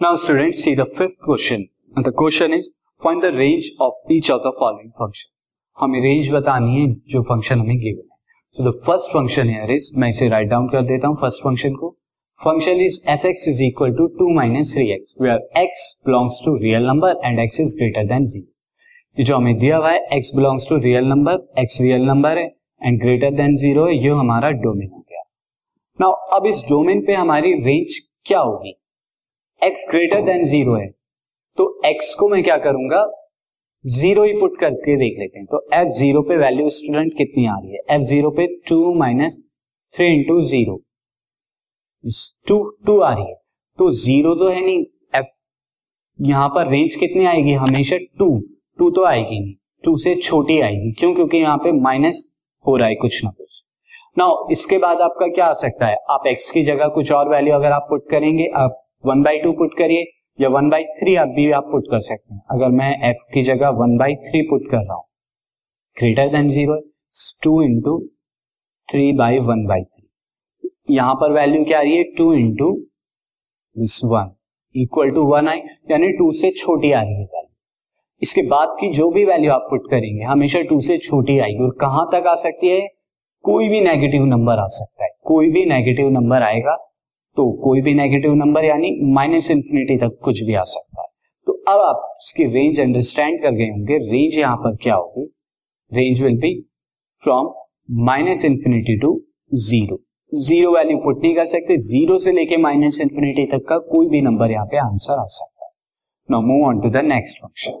Students, see the fifth question. And the question is, find the range of each of the following function. हमें range बतानी है जो function हमें given है। So the first function here is मैं इसे write down कर देता हूँ फ़र्स्ट फ़ंक्शन को। Function is F X is equal to two minus three X where X belongs to real number and X is greater than zero ये जो हमें दिया हुआ है X belongs to real number X real number है and greater than zero है ये हमारा डोमेन हो गया। नाउ अब इस डोमेन पे हमारी रेंज क्या होगी? एक्स ग्रेटर देन ज़ीरो है। तो एक्स को मैं क्या करूँगा? ज़ीरो ही पुट करके देख लेते हैं। तो एफ़ ज़ीरो पे वैल्यू स्टूडेंट कितनी आ रही है? एफ़ ज़ीरो पे two minus three into zero two two आ रही है। तो ज़ीरो तो है नहीं। एफ़ यहाँ पर रेंज कितनी आएगी? हमेशा टू टू तो आएगी नहीं। टू से छोटी आएगी। क्यों? क्योंकि यहाँ पे माइनस हो रहा है कुछ ना कुछ। ना इसके बाद आपका क्या आ सकता है? आप एक्स की जगह कुछ और वैल्यू अगर आप पुट करेंगे, आप वन बाई टू पुट करिए, या वन बाई थ्री आप भी आप पुट कर सकते हैं। अगर मैं एफ़ की जगह वन बाई थ्री पुट कर रहा हूँ greater than zero two into three by one by three यहाँ पर वैल्यू क्या आ रही है? Two into this one equal to one आई यानी टू से छोटी आ रही है वैल्यू इसके बाद की जो भी वैल्यू आप पुट करेंगे, हमेशा टू से छोटी आएगी। और कहाँ तक आ सकती है? कोई भी नेगेटिव नंबर आ सकता है। कोई भी नेगेटिव नंबर आएगा तो कोई भी नेगेटिव नंबर यानी माइनस इंफिनिटी तक कुछ भी आ सकता है। तो अब आप इसकी रेंज अंडरस्टैंड कर गए होंगे। रेंज यहाँ पर क्या होगी? Range will be from minus infinity to zero zero value put नहीं कर सकते। ज़ीरो से लेके माइनस इंफिनिटी तक का कोई भी नंबर यहाँ पे आंसर आ सकता है। Now move on to the next function